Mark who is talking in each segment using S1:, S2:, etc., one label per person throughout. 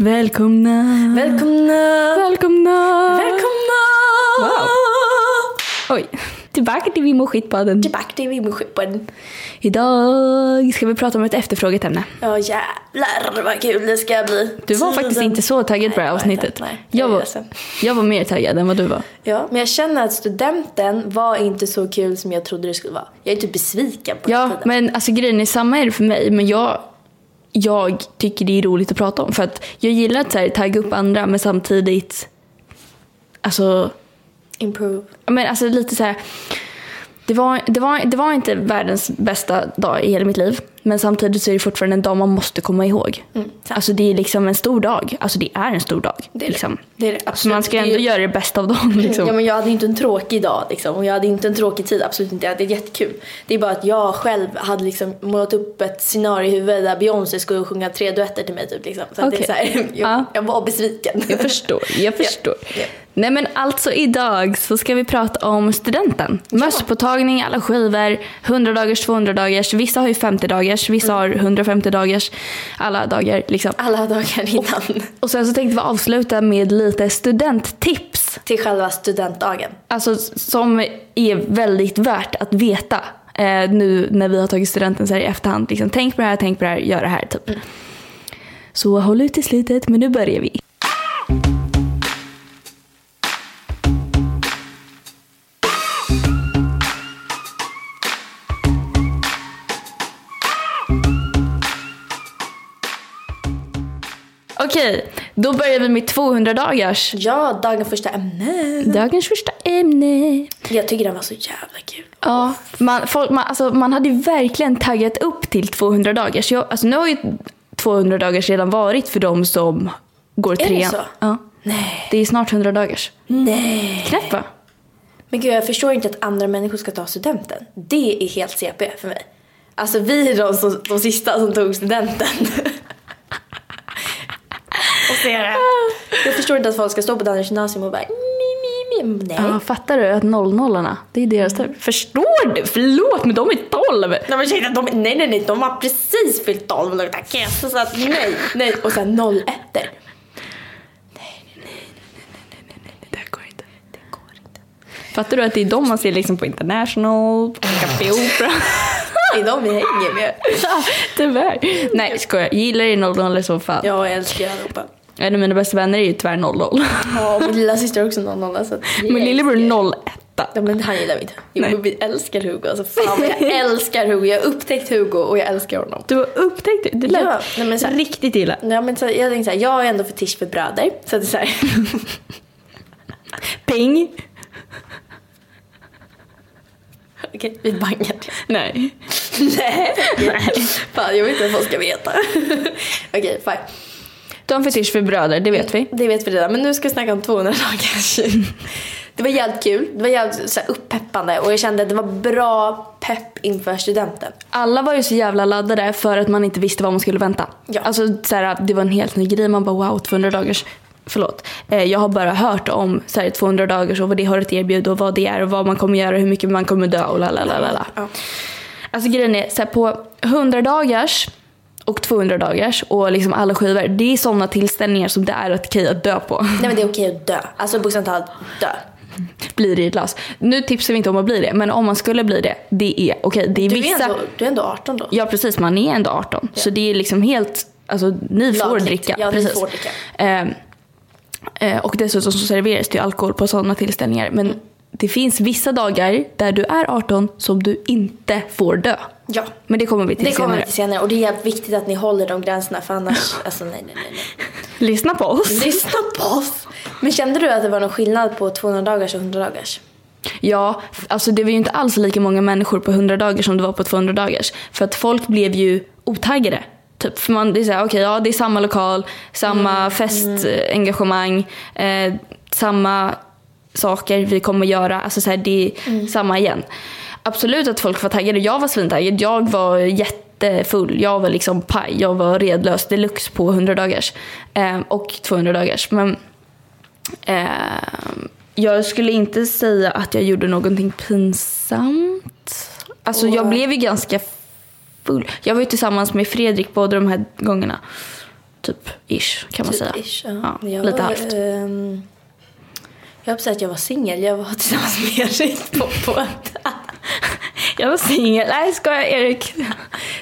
S1: Välkomna!
S2: Välkomna!
S1: Välkomna!
S2: Välkomna!
S1: Wow. Oj, tillbaka till Vimo Skitpodden.
S2: Tillbaka till Vimoskyppen.
S1: Idag ska vi prata om ett efterfrågat ämne.
S2: Ja jävlar vad kul det ska bli.
S1: Du var faktiskt
S2: Tiden-
S1: inte så taggad på det här
S2: Nej,
S1: avsnittet.
S2: Nej,
S1: Jag
S2: jag
S1: var, jag var mer taggad än vad du var.
S2: Ja, men jag känner att studenten var inte så kul som jag trodde det skulle vara. Jag är typ besviken på
S1: Ja, men alltså grejen är samma är det för mig. Men jag, jag tycker det är roligt att prata om. För att jag gillar att så här, tagga upp andra men samtidigt... Alltså,
S2: Improve.
S1: Men alltså lite så här. Det var, det, var, det var inte världens bästa dag i hela mitt liv. Men samtidigt så är det fortfarande en dag man måste komma ihåg.
S2: sant.
S1: alltså det är liksom en stor dag. Alltså det är en stor dag.
S2: Det är det.
S1: liksom.
S2: Det är det,
S1: Så
S2: absolut.
S1: man ska
S2: Det är
S1: ändå
S2: ju-
S1: göra det bästa av dagen. Liksom.
S2: Ja, men jag hade inte en tråkig dag liksom. Och jag hade inte en tråkig tid, absolut inte. Jag hade jättekul. Det är bara att jag själv hade liksom målat upp ett scenario i huvudet där Beyoncé skulle sjunga tre duetter till mig typ liksom. Så att det är så här, jag,
S1: Ja.
S2: jag var besviken.
S1: Jag förstår, jag förstår.
S2: ja.
S1: Nej men alltså idag så ska vi prata om studenten. Mösspåtagning, alla skivor, 100 dagars, 200 dagars, vissa har ju 50 dagars, vissa har 150 dagars, alla dagar liksom.
S2: Alla dagar innan.
S1: Och sen så tänkte vi avsluta med lite studenttips.
S2: Till själva studentdagen.
S1: Alltså som är väldigt värt att veta eh, nu när vi har tagit studenten så här i efterhand. Liksom, tänk på det här, tänk på det här, gör det här typ. Så håll ut till slutet, men nu börjar vi. Okej, då börjar vi med 200 dagars.
S2: Ja, dagens första ämne.
S1: Dagens första ämne.
S2: Jag tycker den var så jävla kul.
S1: Ja, man, folk, man, alltså, man hade ju verkligen taggat upp till 200 dagars. Jag, alltså, nu har ju 200 dagars redan varit för de som går
S2: det
S1: trean.
S2: så?
S1: Ja.
S2: Nej.
S1: Det är snart 100 dagars.
S2: Nej.
S1: Knäpp va?
S2: Men gud, jag förstår inte att andra människor ska ta studenten. Det är helt CP för mig. Alltså vi är de, som, de sista som tog studenten. ser det. Jag förstår inte att folk ska stå på Danderyds gymnasium och bara mi, mi, mi. Nej.
S1: Ja, fattar du att 00 det är deras tur? Förstår du? Förlåt, men de är 12!
S2: Nej, men tjejer, de, nej, nej, nej, de har precis fyllt 12 och luktar keso så att nej, nej. Och sen 01
S1: Det där går inte.
S2: Det går inte.
S1: Fattar du att det är de man ser liksom på International, på Café Opera?
S2: Det är de vi hänger med.
S1: Tyvärr. Nej, skojar. Jag gillar er 00 så fan.
S2: Ja, jag älskar allihopa.
S1: En av mina bästa vänner är ju tyvärr 00.
S2: Ja, min lilla syster är också 00 så att vi
S1: Min lillebror är 01.
S2: Ja men han gillar vi inte. Jo,
S1: Nej.
S2: vi älskar Hugo. Alltså fan jag älskar Hugo. Jag har upptäckt Hugo och jag älskar honom.
S1: Du har upptäckt det? Lät
S2: Ja, nej, men så här-
S1: riktigt illa.
S2: Ja, men så, jag tänkte såhär, jag är ändå fetisch för bröder. Så att det är såhär.
S1: Ping.
S2: Okej, vi bangar det.
S1: Nej.
S2: Nej. Fan, jag vet inte vad folk ska veta. Okej, fine.
S1: Du har en fetisch för bröder, det vet vi.
S2: Det vet vi redan. Men nu ska vi snacka om 200 dagar. Det var jävligt kul. Det var jävligt så här, uppeppande och jag kände att det var bra pepp inför studenten.
S1: Alla var ju så jävla laddade för att man inte visste vad man skulle vänta.
S2: Ja.
S1: Alltså så här, det var en helt ny grej. Man bara wow, 200 dagars. Förlåt. Eh, jag har bara hört om så här, 200 dagars och vad det har att erbjuda och vad det är och vad man kommer göra och hur mycket man kommer dö och la la la la. Alltså grejen är så här, på 100 dagars och 200 dagars och liksom alla skivor. Det är sådana tillställningar som det är att okej att dö på.
S2: Nej men det är okej att dö. Alltså bokstavligt talat dö.
S1: blir i ett glas. Nu tipsar vi inte om att bli det, men om man skulle bli det, det är okej. Är
S2: Du,
S1: vissa...
S2: är ändå, du är ändå 18 då.
S1: Ja precis, man är ändå 18. Så det är liksom helt, alltså ni får
S2: Lagligt.
S1: dricka.
S2: Ja, ni
S1: precis.
S2: får dricka.
S1: Ehm, eh, och dessutom så serveras det alkohol på sådana tillställningar. Men
S2: Mm.
S1: det finns vissa dagar där du är 18 som du inte får dö.
S2: Ja.
S1: Men det kommer vi till
S2: Det kommer
S1: senare.
S2: vi till senare och det är jävligt viktigt att ni håller de gränserna för annars, alltså nej nej nej. nej.
S1: Lyssna på oss.
S2: Lyssna på oss! Men kände du att det var någon skillnad på 200 dagars och 100 dagars?
S1: Ja, alltså det var ju inte alls lika många människor på 100 dagar som det var på 200 dagars. För att folk blev ju otaggade. Typ, för man, det är så här, okej, ja det är samma lokal, samma festengagemang, eh, samma saker vi kommer göra. Alltså så här, det är samma igen. Absolut att folk var taggade. Jag var svintaggad. Jag var jättefull. Jag var liksom paj. Jag var redlös deluxe på 100 dagars. Eh, och 200 dagars. Men eh, jag skulle inte säga att jag gjorde någonting pinsamt. Alltså jag blev ju ganska full. Jag var ju tillsammans med Fredrik båda de här gångerna. Typ ish kan man
S2: Typ
S1: säga.
S2: ish, ja.
S1: Ja,
S2: Jag
S1: lite
S2: var,
S1: halvt.
S2: ehm, jag höll på att säga att jag var singel. Jag var tillsammans med Erik på, på
S1: Jag var singel. Nej skojar Erik.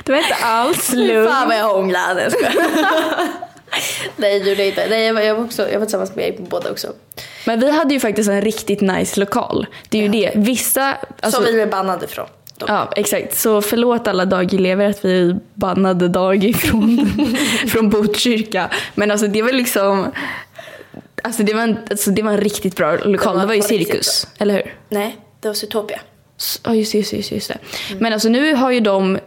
S1: Det var inte alls lugnt.
S2: Fan vad jag hånglade. Jag. Nej det gjorde jag inte. Nej, jag, var, jag, var också, jag var tillsammans med Erik på båda också.
S1: Men vi hade ju faktiskt en riktigt nice lokal. Det är ju det. Vissa... Alltså,
S2: Som vi blev bannade dock.
S1: Ja, exakt. Så förlåt alla dagelever att vi bannade Dag ifrån från Botkyrka. Men alltså det var liksom... Alltså det var en, alltså det var en riktigt bra lokal.
S2: var
S1: Det var ju cirkus, eller hur?
S2: Nej, det var Zootopia.
S1: Ja, just, det, just, det, just, det.
S2: Mm.
S1: Men alltså nu har ju de,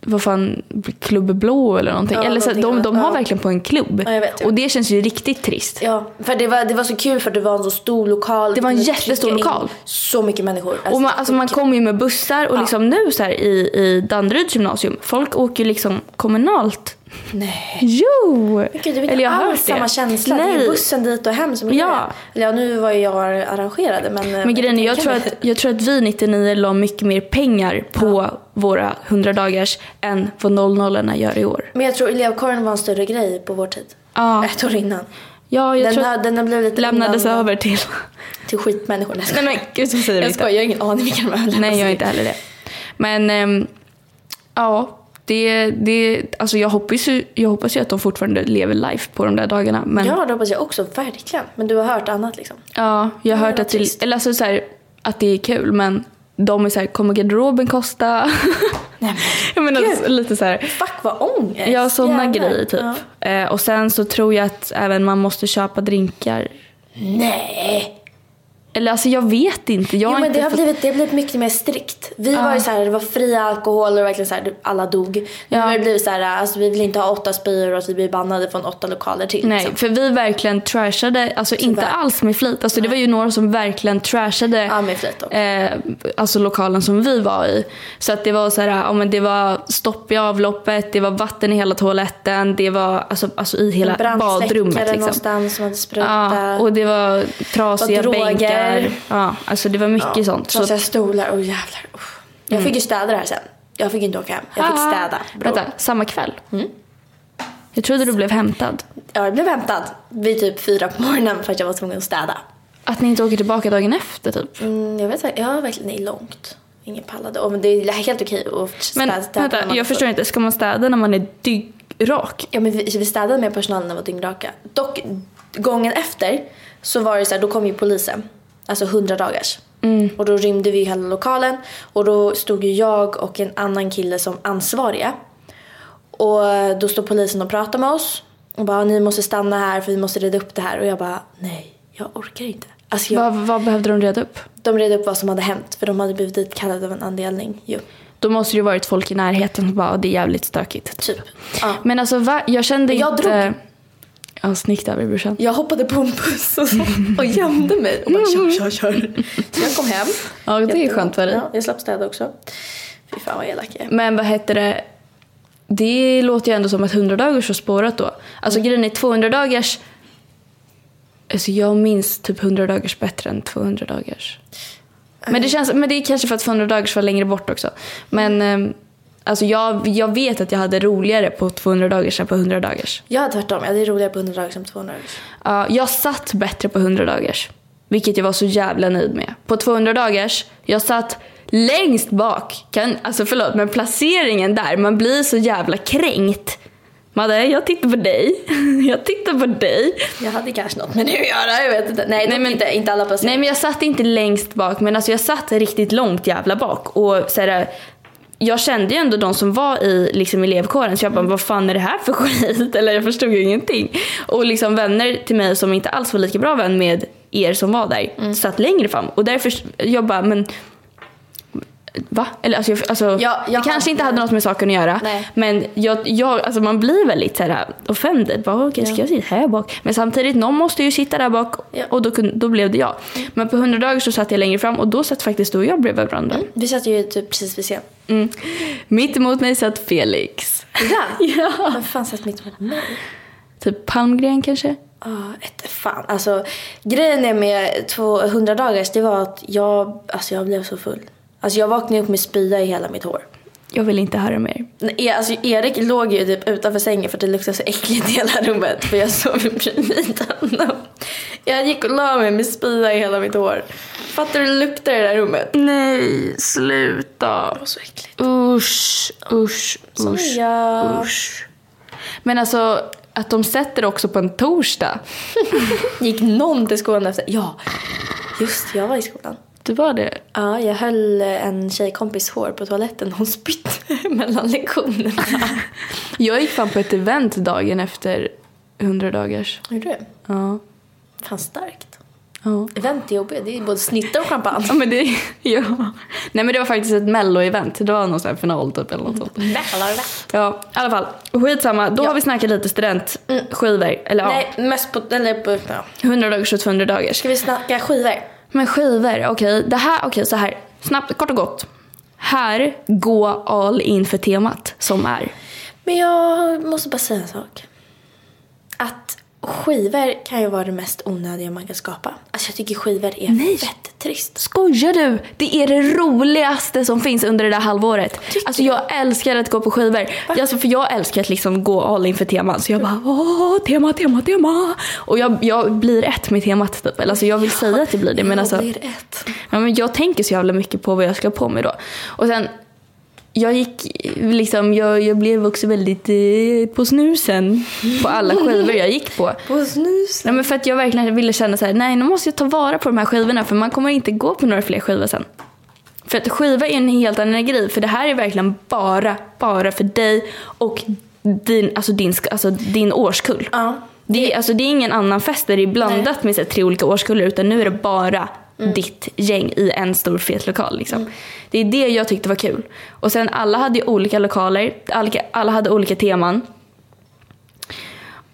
S1: vad fan, Klubb Blå eller någonting.
S2: Ja,
S1: eller så,
S2: någonting
S1: de, de har
S2: ja.
S1: verkligen på en klubb.
S2: Ja, vet.
S1: Och det känns ju riktigt trist.
S2: Ja, för det var, det var så kul för det var en så stor lokal.
S1: Det var en jättestor lokal.
S2: Så mycket människor.
S1: Och man, alltså man kommer ju med bussar och liksom nu så här i, i Danderyds gymnasium, folk åker ju liksom kommunalt.
S2: Nej.
S1: Jo!
S2: Gud, det var inte
S1: Eller jag har
S2: alls samma känsla. Det är
S1: Nej.
S2: bussen dit och hem som är
S1: Ja.
S2: Eller ja, nu var ju jag arrangerade men...
S1: Men grejen är, jag tror, att, jag tror att vi 99 la mycket mer pengar på våra 100 dagars än vad 00 gör i år.
S2: Men jag tror elevkåren var en större grej på vår tid.
S1: Ja,
S2: Ett år innan.
S1: ja jag
S2: Den,
S1: tror
S2: har,
S1: att
S2: den har blivit
S1: lämnades
S2: undan-
S1: över till...
S2: till skitmänniskor. Nej,
S1: Nej men gud så säger
S2: jag
S1: inte.
S2: skojar, jag har ingen aning vilka de överlämnas
S1: Nej, jag är
S2: till.
S1: inte heller det. Men ehm, ja, det, det, alltså jag, hoppas ju, jag hoppas ju att de fortfarande lever life på de där dagarna. Men
S2: Ja, det hoppas jag också. Verkligen. Men du har hört annat liksom?
S1: ja, jag har hört att det, eller alltså så här, att det är kul men de är så här, kommer garderoben kosta?
S2: Nej
S1: jag menar
S2: Gud.
S1: lite så här.
S2: Fuck vad ångest.
S1: Ja, sådana grejer typ.
S2: Ja.
S1: Eh, och sen så tror jag att även man måste köpa drinkar.
S2: Nej.
S1: Eller alltså jag vet inte. Jag
S2: Jo, men
S1: inte
S2: det har,
S1: fått-
S2: blivit, det har blivit mycket mer strikt. Vi var ju så här, det var fri alkohol och verkligen så här, alla dog. Nu
S1: Ja.
S2: har det blivit så här, alltså vi vill inte ha åtta spyor och att vi blir bannade från åtta lokaler till.
S1: Nej,
S2: liksom.
S1: för vi verkligen trashade, alltså inte
S2: Tyvärr.
S1: alls med flit. Alltså det var ju några som verkligen trashade
S2: Ja, med flit också.
S1: eh, alltså lokalen som vi var i. Så att det var så här, ja men det var stopp i avloppet, det var vatten i hela toaletten, det var alltså, alltså i hela badrummet liksom.
S2: någonstans som hade sprutat.
S1: Ja, och det var trasiga
S2: Och
S1: bänkar. Ja, alltså det var mycket sånt. Så,
S2: stolar, och jävlar. usch. Jag fick ju städa det här sen. Jag fick inte åka hem. Jag fick
S1: Ah,
S2: städa. bro.
S1: Vänta, samma kväll?
S2: Mm.
S1: Jag trodde du blev hämtad.
S2: Ja, jag blev hämtad vid typ fyra på morgonen för att jag var tvungen att städa.
S1: Att ni inte åker tillbaka dagen efter typ?
S2: Mm, jag vet inte, jag var verkligen nej, långt. Ingen pallade. Och, men det är helt okej att
S1: Men
S2: städa. när
S1: vänta, jag förstår inte. Ska man städa när man är dyngrak?
S2: Ja, men vi, vi städade med personalen när vi var dyngraka. Dock, gången efter så var det så här, då kom ju polisen. Alltså 100 dagars. Och då rymde vi hela lokalen. Och då stod ju jag och en annan kille som ansvariga. Och då stod polisen och pratade med oss. Och bara, ni måste stanna här för vi måste reda upp det här. Och jag bara, nej, jag orkar inte. Alltså jag,
S1: Vad, vad behövde de reda upp?
S2: De redde upp vad som hade hänt. För de hade blivit ditkallade av en anledning ju.
S1: Då måste det ju varit folk i närheten som bara, "Ja, det är jävligt stökigt.
S2: Typ. Ja.
S1: Men alltså va? Jag kände
S2: jag
S1: inte...
S2: drog.
S1: Ja, snyggt brorsan.
S2: Jag hoppade på en buss och, så, och gömde mig och bara kör, kör, kör. Så jag kom hem.
S1: Ja, det är skönt för dig.
S2: Ja, jag slapp städa också. Fy fan vad elak jag är.
S1: Men vad heter det? Det låter ju ändå som att 100 dagars har spårat då. Alltså
S2: Mm.
S1: grejen är 200 dagars... Alltså jag minns typ 100 dagars bättre än 200 dagars. Men det, känns, men det är kanske för att 200 dagars var längre bort också. Men ehm, alltså jag, jag vet att jag hade roligare på 200 dagars än på 100 dagars.
S2: Jag hade tvärtom. Jag hade roligare på 100 dagar som 200 dagar.
S1: Ja, jag satt bättre på 100 dagars. Vilket jag var så jävla nöjd med. På 200 dagars, jag satt längst bak. Kan, alltså förlåt, men placeringen där, man blir så jävla kränkt. Madde, jag tittar på dig. Jag tittar på dig.
S2: Jag hade kanske något med det att göra. Jag vet inte. Nej,
S1: Nej,
S2: Nej
S1: men-
S2: inte, inte alla placeringar.
S1: Nej men jag satt inte längst bak men alltså jag satt riktigt långt jävla bak. Och så här, jag kände ju ändå de som var i liksom, elevkåren så jag bara vad fan är det här för skit? Eller jag förstod ju ingenting. Och liksom vänner till mig som inte alls var lika bra vän med er som var där satt längre fram. Och därför jag bara men Va? Eller alltså, jag, alltså
S2: Ja, jag
S1: kanske inte hade något med saken att göra.
S2: Nej.
S1: Men jag, jag, alltså man blir väldigt så här offended. Bara, okej, ska jag sitta här bak? Men samtidigt, någon måste ju sitta där bak
S2: Ja.
S1: och då, då blev det jag. Men på 100 dagar så satt jag längre fram och då satt faktiskt du och jag bredvid varandra.
S2: Vi satt ju typ precis vid scen.
S1: Mm. Mitt emot mig satt Felix.
S2: Ja. Vem fan satt mitt emot mig?
S1: Typ Palmgren kanske?
S2: Ja, ett fan. Alltså, grejen är med 200 dagars, det var att jag, alltså jag blev så full. Alltså jag vaknade upp med spya i hela mitt hår.
S1: Jag vill inte höra mer.
S2: Nej, Alltså Erik låg ju typ utanför sängen för att det luktade så äckligt i hela rummet. För jag sov ju bredvid honom. Jag gick och la mig med spya i hela mitt hår. Fattar du hur det luktar i det där rummet?
S1: Nej, sluta.
S2: Det var så äckligt.
S1: Usch, usch, usch,
S2: Soja.
S1: usch. Men alltså, att de sätter också på en torsdag.
S2: Gick någon till skolan efter? Ja, just jag var i skolan.
S1: Du var det?
S2: Ja, jag höll en tjejkompis hår på toaletten. Hon spytte mellan lektionerna.
S1: Jag gick fan på ett event dagen efter 100 dagars.
S2: Gjorde du?
S1: Ja.
S2: Fan starkt.
S1: Ja.
S2: Event är jobbigt. Det är både snittar och champagne.
S1: Ja men det, ja. Nej men det var faktiskt ett mello-event. Det var någon sån här final typ eller något sånt.
S2: Mälarevent.
S1: Ja, i alla fall. Skitsamma. Då
S2: Ja.
S1: har vi snackat lite studentskivor. Eller ja,
S2: Nej, mest på... Eller på ja.
S1: 100 dagars och 200 dagars.
S2: Ska vi snacka skivor?
S1: Men skivor, okej. Det här, okej så här. Snabbt, kort och gott. Här, gå all in för temat som är.
S2: Men jag måste bara säga en sak. Att skivor kan ju vara det mest onödiga man kan skapa. Alltså jag tycker skivor är
S1: Nej.
S2: fett trist.
S1: Skojar du? Det är det roligaste som finns under det där halvåret. Alltså jag älskar att gå på skivor. Alltså, för jag älskar att liksom gå all in för teman. Så jag bara åh, tema, tema, tema. Och jag, jag blir ett med temat typ. Eller, Alltså jag vill säga att jag blir det. Men, alltså,
S2: blir ett.
S1: ja, men jag tänker så jävla mycket på vad jag ska på mig då. Och sen, jag gick liksom, jag, jag blev också väldigt eh, på snusen på alla skivor jag gick på.
S2: På snus.
S1: Nej, men för att jag verkligen ville känna så här, nej nu måste jag ta vara på de här skivorna för man kommer inte gå på några fler skivor sen. För att skiva är en helt annan grej, för det här är verkligen bara, bara för dig och din, alltså din, alltså din årskull.
S2: Ja.
S1: Det, är, alltså, det är ingen annan fest där det är blandat med så här, tre olika årskullar utan nu är det bara ditt gäng i en stor fet lokal. Liksom. Det är det jag tyckte var kul. Och sen alla hade ju olika lokaler, alla, alla hade olika teman.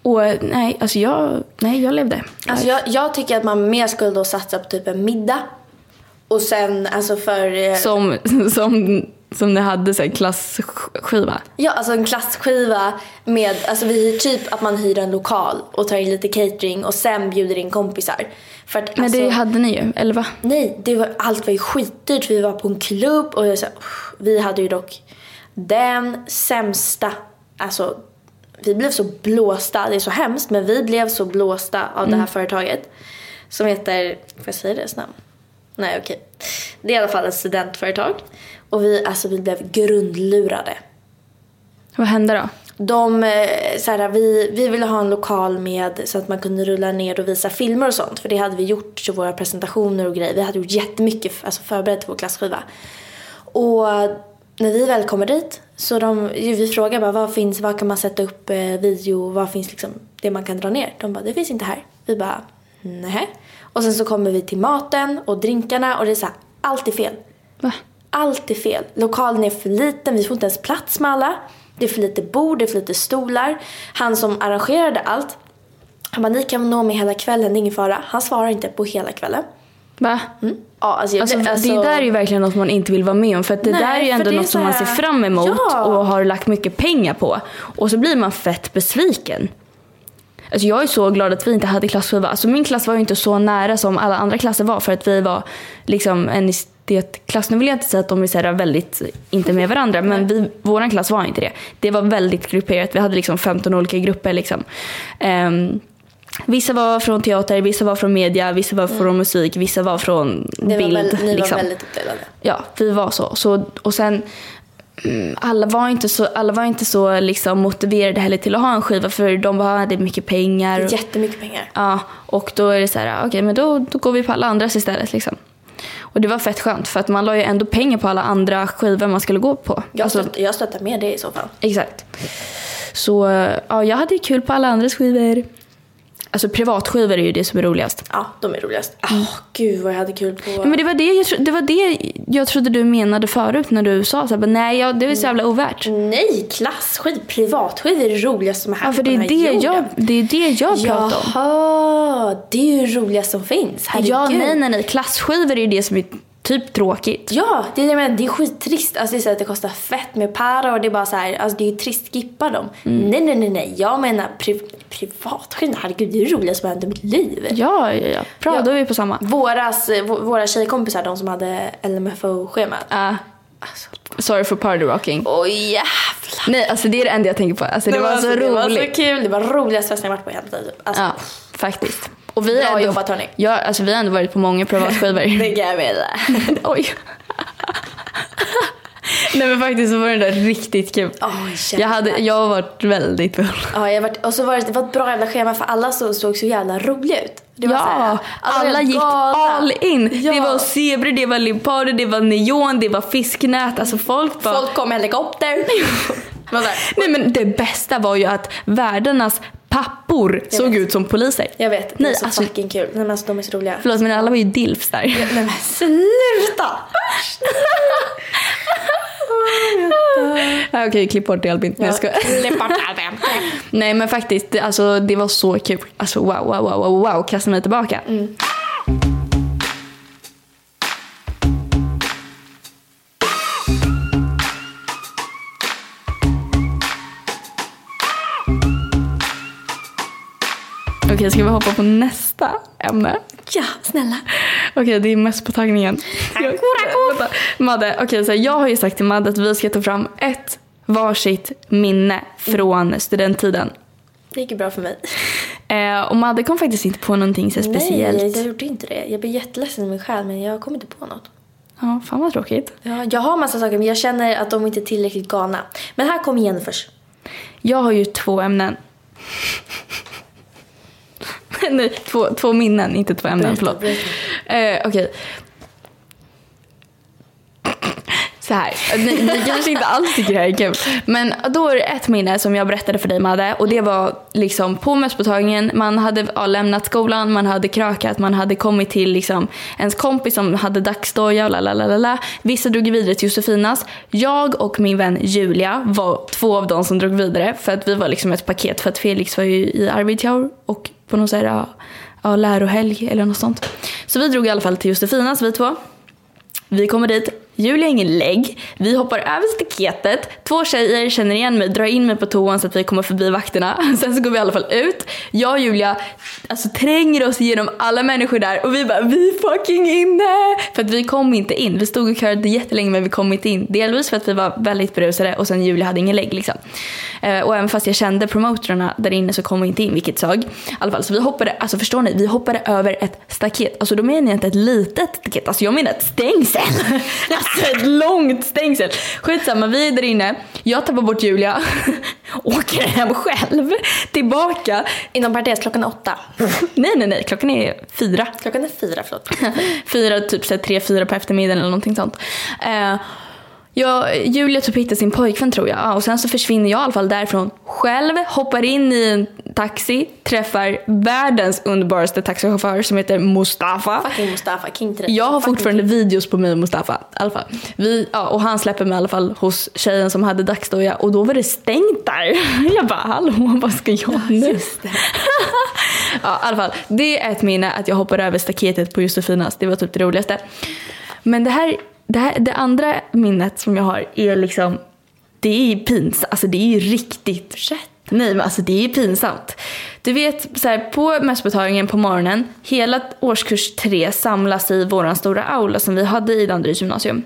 S1: Och nej, alltså jag, nej, jag levde.
S2: Alltså jag, jag tycker att man mer skulle då satsa på typ en middag. Och sen alltså för... eh,
S1: Som, som, som ni hade så här, klassskiva.
S2: Ja, alltså en klassskiva med, alltså vi hyr typ att man hyr en lokal och tar in lite catering och sen bjuder in kompisar. För att,
S1: Men
S2: alltså,
S1: det hade ni ju, eller va?
S2: Nej, det var, allt var ju skitdyrt. Vi var på en klubb och jag så, här, vi hade ju dock den sämsta, alltså vi blev så blåsta, det är så hemskt men vi blev så blåsta av det här företaget som heter, får jag säga deras namn? Nej okej. Det är i alla fall ett studentföretag och vi, alltså, vi blev grundlurade.
S1: Vad hände då?
S2: De, eh, så här, vi, vi ville ha en lokal med så att man kunde rulla ner och visa filmer och sånt. För det hade vi gjort till våra presentationer och grejer. Vi hade gjort jättemycket alltså förberett till vår klassskiva. Och när vi väl kommer dit så de, vi frågar bara vad finns, vad kan man sätta upp eh, video, vad finns liksom det man kan dra ner? De bara det finns inte här. Vi bara nej. Och sen så kommer vi till maten och drinkarna och det är så här, allt är fel.
S1: Va?
S2: Allt är fel. Lokalen är för liten, vi får inte ens plats med alla. Det är för lite bord, det är för lite stolar. Han som arrangerade allt, han bara, ni kan nå mig hela kvällen, det är ingen fara. Han svarar inte på hela kvällen.
S1: Va?
S2: Ja, alltså, jag,
S1: Alltså,
S2: alltså,
S1: Det där är ju verkligen något man inte vill vara med om. För att det
S2: Nej,
S1: där är ju ändå något som man ser fram emot
S2: Ja.
S1: och har lagt mycket pengar på. Och så blir man fett besviken. Alltså jag är så glad att vi inte hade klassskiva. Alltså min klass var ju inte så nära som alla andra klasser var för att vi var liksom en estetklass. Nu vill jag inte säga att de är så väldigt inte med varandra men vi, våran klass var inte det. Det var väldigt grupperat. Vi hade liksom 15 olika grupper liksom. Ehm, Vissa var från teater, vissa var från media, vissa var från musik, vissa var från
S2: det var
S1: bild.
S2: väl, ni
S1: liksom.
S2: var väldigt uppdelade.
S1: Ja, vi var så. så och sen, mm, alla var inte så, alla var inte så liksom motiverade heller till att ha en skiva för de hade mycket pengar.
S2: Jättemycket pengar.
S1: ja, och då är det så här, okej men då, då går vi på alla andras istället liksom. Och det var fett skönt för att man la ju ändå pengar på alla andra skivor man skulle gå på.
S2: Jag,
S1: Alltså,
S2: stöttar, jag stöttar med det i så fall.
S1: exakt. Så ja, jag hade kul på alla andras skivor. Alltså privatskivor är ju det som är roligast.
S2: Ja, de är roligast. Åh, gud vad jag hade kul på...
S1: Men det var det, jag, det var det jag trodde du menade förut när du sa så här, bara, nej ja, det är så jävla ovärt.
S2: Nej, klasskid, privatskid är det roligaste som är här
S1: Ja, för
S2: på
S1: det
S2: den
S1: är
S2: här
S1: det,
S2: jorden.
S1: jag, det är det jag pratar om.
S2: Jaha, det är ju det roligaste som finns. Herregud.
S1: Ja, nej, nej, nej. Klassskivor är ju det som är typ tråkigt.
S2: Ja, det är, det jag menar, det är skittrist. Alltså det är så att det kostar fett med para och det är bara så här, alltså det är ju trist skippa dem.
S1: Mm.
S2: Nej, nej, nej, nej. Jag menar pri privatskid, herregud det är det roligaste som har hänt i mitt liv.
S1: Ja, ja, ja. Bra,
S2: Ja.
S1: då är vi på samma.
S2: Våras, eh, vå- våra tjejkompisar, de som hade LMFO-schemat.
S1: Ah,
S2: Alltså,
S1: sorry for party rocking.
S2: oj jävlar.
S1: Nej, alltså det är det enda jag tänker på. Alltså, det, var så
S2: Det var
S1: roligt.
S2: så kul. Det var roligaste festen jag varit på hela liv. Alltså,
S1: Ja, faktiskt. Och vi
S2: Bra
S1: ändå-
S2: jobbat, hörni.
S1: Ja, alltså vi har ändå varit på många privatskivor.
S2: Det kan jag mena.
S1: Oj. Nej men faktiskt så var det där riktigt kul.
S2: Oj,
S1: jag, hade, jag har varit väldigt full.
S2: Ja, jag varit, och så var det, det var ett bra jävla schema för alla så, såg så jävla roliga ut. Det var här,
S1: Ja,
S2: var
S1: alla
S2: helt
S1: gick
S2: galna.
S1: all in.
S2: Ja.
S1: Det var zebror, det var leoparder, det var neon, det var fisknät. Alltså folk bara...
S2: Folk kom med helikopter. Här,
S1: Nej men det bästa var ju att värdarnas pappor såg
S2: vet.
S1: ut som poliser.
S2: jag vet, det är så
S1: alltså-
S2: fucking kul. Nej, men alltså, de är så roliga.
S1: Förlåt men alla var ju dilfs där.
S2: Nej men sluta!
S1: Ja, Okej, klipp bort det Albin. Nej, jag skojar.
S2: Klipp bort allt.
S1: Nej men faktiskt, alltså, det var så kul. Alltså wow, wow, wow, wow, wow. Kasta mig tillbaka. Okej, ska vi hoppa på nästa ämne?
S2: Ja, snälla.
S1: Okej, det är mest på tagningen. Jag- Vänta. Madde, okej, så jag har ju sagt till Madde att vi ska ta fram ett varsitt minne från studenttiden.
S2: Det gick ju bra för mig.
S1: Eh, och Madde kom faktiskt inte på någonting så speciellt.
S2: Nej, jag gjorde inte det. Jag blir jätteledsen i min själ men jag kom inte på något.
S1: Ja, fan vad tråkigt.
S2: Ja, jag har massa saker men jag känner att de inte är tillräckligt galna. Men här kommer Jennifers.
S1: Jag har ju två ämnen. Nej, två, två minnen, inte två ämnen.
S2: Berätta,
S1: Förlåt.
S2: berätta.
S1: Eh, Okej. Så här, ni, ni kanske inte alls tycker det här är kul. Men då är det ett minne som jag berättade för dig Madde. Och det var liksom på mösspåtagningen, man hade ja, lämnat skolan, man hade krökat, man hade kommit till liksom ens kompis som hade dagsdoja och lalalala. Vissa drog vidare till Josefinas. Jag och min vän Julia var två av dem som drog vidare för att vi var liksom ett paket för att Felix var ju i Arvidsjaur och på någon så här, ja, ja, lärohelg eller något sånt. Så vi drog i alla fall till Josefinas vi två. Vi kommer dit, Julia har ingen lägg, vi hoppar över staketet, två tjejer känner igen mig, drar in mig på toan så att vi kommer förbi vakterna. Sen så går vi i alla fall ut. Jag och Julia alltså, tränger oss igenom alla människor där och vi bara vi är fucking inne! För att vi kom inte in, vi stod och körde jättelänge men vi kom inte in. Delvis för att vi var väldigt berusade och sen Julia hade ingen lägg liksom. Eh, och även fast jag kände promotorerna där inne så kom vi inte in vilket sög. I alla fall så vi hoppade, alltså förstår ni, vi hoppade över ett staket. Alltså då menar jag inte ett litet staket, alltså jag menar ett stängsel. alltså ett långt stängsel. Skitsamma, vi är där inne. Jag tappar bort Julia. Åker hem själv. Tillbaka.
S2: Inom parentes, klockan är åtta.
S1: Nej, nej, nej. Klockan är fyra.
S2: Klockan är fyra, förlåt.
S1: fyra, typ så här, tre, fyra på eftermiddagen eller någonting sånt. Eh, Ja, Julia typ hittar sin pojkvän tror jag. Ja, och sen så försvinner jag i alla fall därifrån själv, hoppar in i en taxi, träffar världens underbaraste taxichaufför som heter Mustafa.
S2: Fucking Mustafa, king till det.
S1: Jag har
S2: Fucking
S1: fortfarande videos på mig och Mustafa. I alla fall. Vi, ja, och han släpper mig i alla fall hos tjejen som hade dagsdoja och då var det stängt där. Jag bara hallå vad ska jag nu? ja, i alla fall. Det är ett minne att jag hoppade över staketet på Josefinas. Det var typ det roligaste. Men det här, det här, det andra minnet som jag har är liksom, det är pinsamt. Alltså det är ju riktigt Nej men alltså det är pinsamt. Du vet så här, på mösspåtagningen på morgonen, hela årskurs tre samlas i våran stora aula som vi hade i Danderyds gymnasium.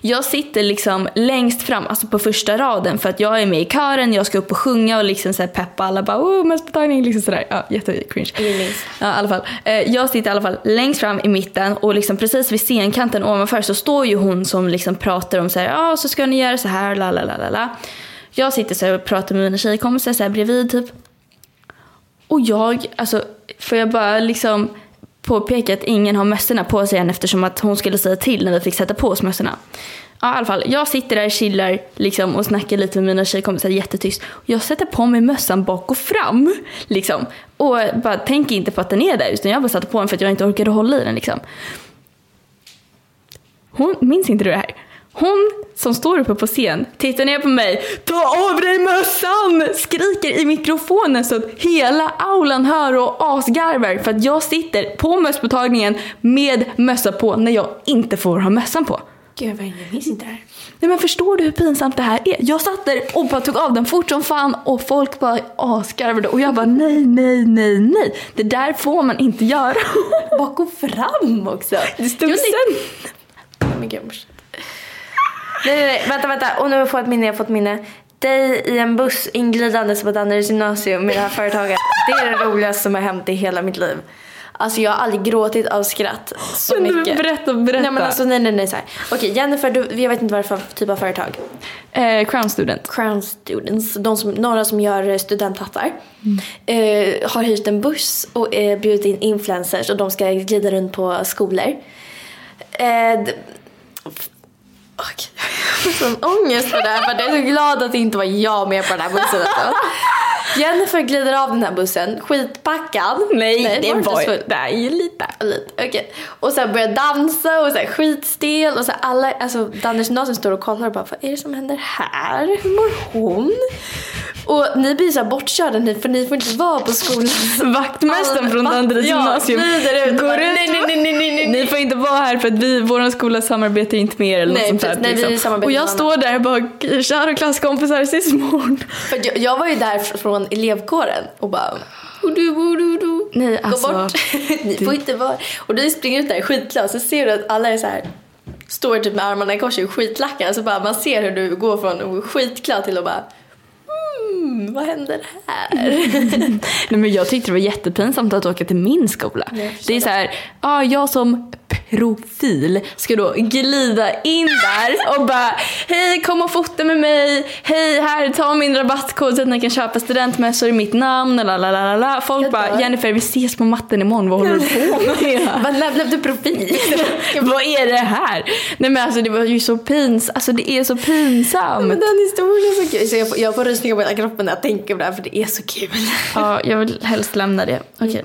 S1: Jag sitter liksom längst fram, alltså på första raden för att jag är med i kören, jag ska upp och sjunga och liksom så peppa alla bara oh mösspåtagning liksom sådär. Ja, jättecringe. Ja, i alla fall. Eh, Jag sitter i alla fall längst fram i mitten och liksom precis vid scenkanten ovanför så står ju hon som liksom pratar om så ja så ska ni göra så här, la la la la la. Jag sitter så och pratar med mina tjejkompisar så här bredvid typ. Och jag, alltså får jag bara liksom påpeka att ingen har mössorna på sig än eftersom att hon skulle säga till när vi fick sätta på oss mössorna. Ja, i alla fall. Jag sitter där, chillar liksom, och snackar lite med mina tjejkompisar jättetyst. Jag sätter på mig mössan bak och fram. Liksom. Och bara tänker inte på att den är där, utan jag bara satte på den för att jag inte orkade hålla i den. Liksom. Hon, minns inte du det här? Hon som står uppe på scen tittar ner på mig, ta av dig mössan! Skriker i mikrofonen så att hela aulan hör och asgarvar för att jag sitter på mösspåtagningen med mössa på när jag inte får ha mössan på.
S2: Gud vad jag minns inte det här.
S1: Nej men förstår du hur pinsamt det här är? Jag satt där och bara tog av den fort som fan och folk bara asgarvade och jag bara nej, nej, nej, nej. Det där får man inte göra.
S2: Bak och fram också.
S1: Det stod
S2: Jo,
S1: sen.
S2: Men gud. Nej, nej, nej, vänta, vänta. Och nu har jag fått minne, jag har fått minne. Dig i en buss inglidandes på Danderyds gymnasium med det här företaget. Det är det roligaste som har hänt i hela mitt liv. Alltså jag har aldrig gråtit av skratt så
S1: Men
S2: mycket.
S1: berätta, berätta.
S2: Nej men alltså nej nej nej så här. Okej Jennifer, du, jag vet inte vad det är för typ av företag.
S1: Eh, Crown Student.
S2: Crown Students, de som, några som gör eh, studenthattar, eh, har hyrt en buss och eh, bjudit in influencers och de ska glida runt på skolor. Eh, Okej, jag får sån ångest för det här för jag är så glad att det inte var jag med på den här bussen. Alltså. Jennifer glider av den här bussen, skitpackad.
S1: Nej, det
S2: inte
S1: var det är ju lite.
S2: Lite, okej. Och sen börjar dansa och så här skitstel och så här alla, alltså Dannes gymnasium står och kollar och bara vad är det som händer här? Hur mår hon? Och ni blir så bortkörda ni, för ni får inte vara på skolan.
S1: Vaktmästaren från Danderyds
S2: ja,
S1: gymnasium
S2: ut
S1: går ut
S2: nej, nej, nej, nej, nej, nej.
S1: Ni får inte vara här för att vi, vår skola samarbetar inte med er eller
S2: Nej,
S1: något sånt där.
S2: Nej,
S1: liksom. Och jag står där och bara, kära klasskompisar, ses imorgon.
S2: För jag, jag var ju där fr- från elevkåren och bara Odu, odu, odu.
S1: Nej,
S2: Gå
S1: alltså,
S2: bort. Ni får inte vara... Och du springer ut där skitglad så ser du att alla är så här står typ med armarna i kors och är skitlacka. Så bara man ser hur du går från skitglad till att bara hmm, vad händer här?
S1: Nej, men jag tyckte det var jättepinsamt att åka till min skola. det är så här, ja, jag som profil ska då glida in där och bara hej kom och fota med mig, hej här ta min rabattkod så att ni kan köpa studentmössor i mitt namn, lalalala. Folk bara. Jennifer vi ses på matten imorgon, vad håller du på med?
S2: Vad blev du profil?
S1: vad är det här? Nej men alltså det var ju så pinsamt, alltså det är så pinsamt.
S2: Men den historien är så kul. Så jag, får, jag får rysningar på hela kroppen när jag tänker på det här för det är så kul.
S1: Ja, jag vill helst lämna det. Okej.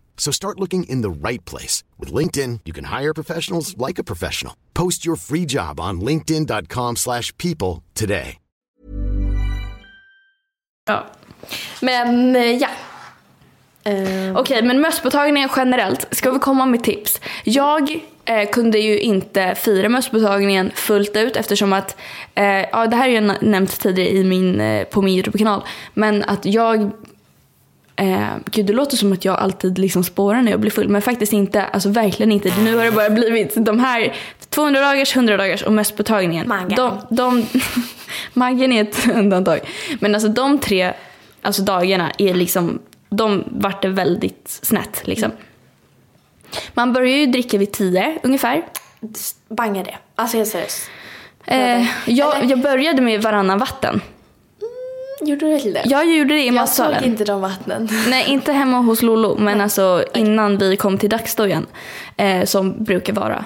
S3: So start looking in the right place. With LinkedIn, you can hire professionals like a professional. Post your free job on linkedin.com/people slash people today.
S1: Ja.
S2: Men eh, ja. Eh,
S1: Okej, men mösspåtagningen generellt. Ska vi komma med tips? Jag eh, kunde ju inte fira mösspåtagningen fullt ut eftersom att, eh, ja det här har jag nämnt tidigare i min, eh, på min YouTube-kanal, men att jag Eh, gud, det låter som att jag alltid liksom spårar när jag blir full, men faktiskt inte. Alltså verkligen inte. Nu har det bara blivit de här 200 dagars, 100 dagars och mösspåtagningen.
S2: Maggan.
S1: De, de, Maggen är ett undantag. Men alltså de tre alltså dagarna är liksom, de vart det väldigt snett liksom. Man börjar ju dricka vid 10 ungefär.
S2: banga det. Alltså helt seriöst.
S1: Eh, jag, jag började med varannan vatten.
S2: Gjorde du det?
S1: Jag gjorde det i
S2: jag
S1: matsalen.
S2: såg inte de vattnen.
S1: Nej, inte hemma hos Lolo, men alltså innan vi kom till dagsdojan. Eh, som brukar vara,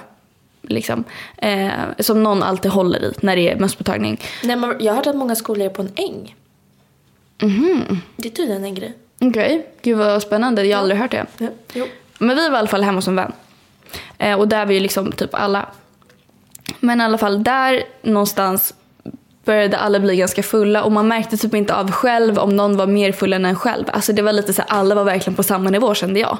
S1: liksom. Eh, som någon alltid håller i när det är mösspåtagning.
S2: Nej, men jag har hört att många skolor är på en äng.
S1: Mhm.
S2: Det är tydligen en grej.
S1: Okej, gud vad spännande. Jag har aldrig hört det.
S2: Ja. Jo.
S1: Men vi var i alla fall hemma hos en vän. Eh, och där var ju liksom typ alla. Men i alla fall där någonstans började alla bli ganska fulla och man märkte typ inte av själv om någon var mer full än en själv. Alltså det var lite så här, alla var verkligen på samma nivå kände jag.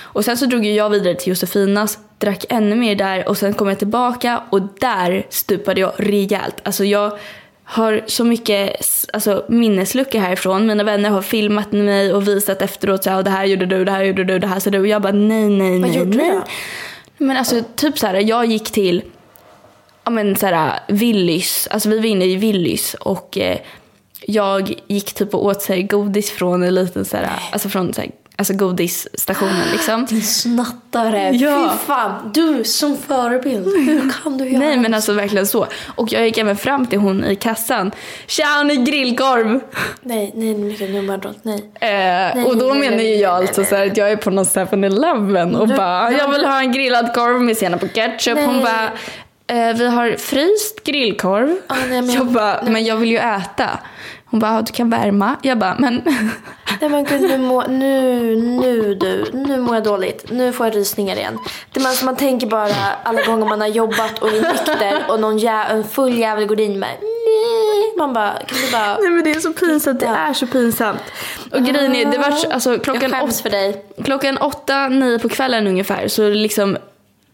S1: Och sen så drog jag vidare till Josefinas, drack ännu mer där och sen kom jag tillbaka och där stupade jag rejält. Alltså jag har så mycket alltså, minnesluckor härifrån. Mina vänner har filmat mig och visat efteråt så här, det här gjorde du, det här gjorde du, det här så du. Och jag bara nej, nej,
S2: Vad
S1: nej,
S2: gjorde du
S1: nej.
S2: då?
S1: Men alltså typ så här, jag gick till ja men så här, Willys, alltså vi var inne i Willys och eh, jag gick typ och åt så här, godis från en liten så här, alltså från så här, alltså godisstationen liksom.
S2: Din snattare.
S1: Ja.
S2: Fy fan. Du som förebild. Hur kan du göra
S1: Nej men alltså verkligen så. Och jag gick även fram till hon i kassan. Tja, har ni grillkorv?
S2: Nej, nej, mycket nummerbrott. Nej.
S1: Eh, och då
S2: nej,
S1: menar
S2: nej,
S1: ju
S2: nej,
S1: jag
S2: nej,
S1: alltså
S2: nej,
S1: så att jag är på någon 7-Eleven och bara,
S2: nej,
S1: jag vill ha en grillad korv med senap och ketchup. Hon
S2: Nej.
S1: bara, eh, vi har fryst grillkorv.
S2: Ah, nej, men-
S1: jag bara, men jag vill ju äta. Hon bara, du kan värma. Jag bara, men
S2: Nej men gud, nu, må, nu, nu du, nu mår jag dåligt. Nu får jag rysningar igen. Det man, man tänker bara alla gånger man har jobbat och är nykter och någon jä, en full jävel går in med nej. Man bara, kan du bara...
S1: Nej men det är så pinsamt, det är så pinsamt. Och grejen är, det var alltså
S2: Jag
S1: klockan
S2: skäms
S1: åtta,
S2: för dig.
S1: klockan åtta, nio på kvällen ungefär så liksom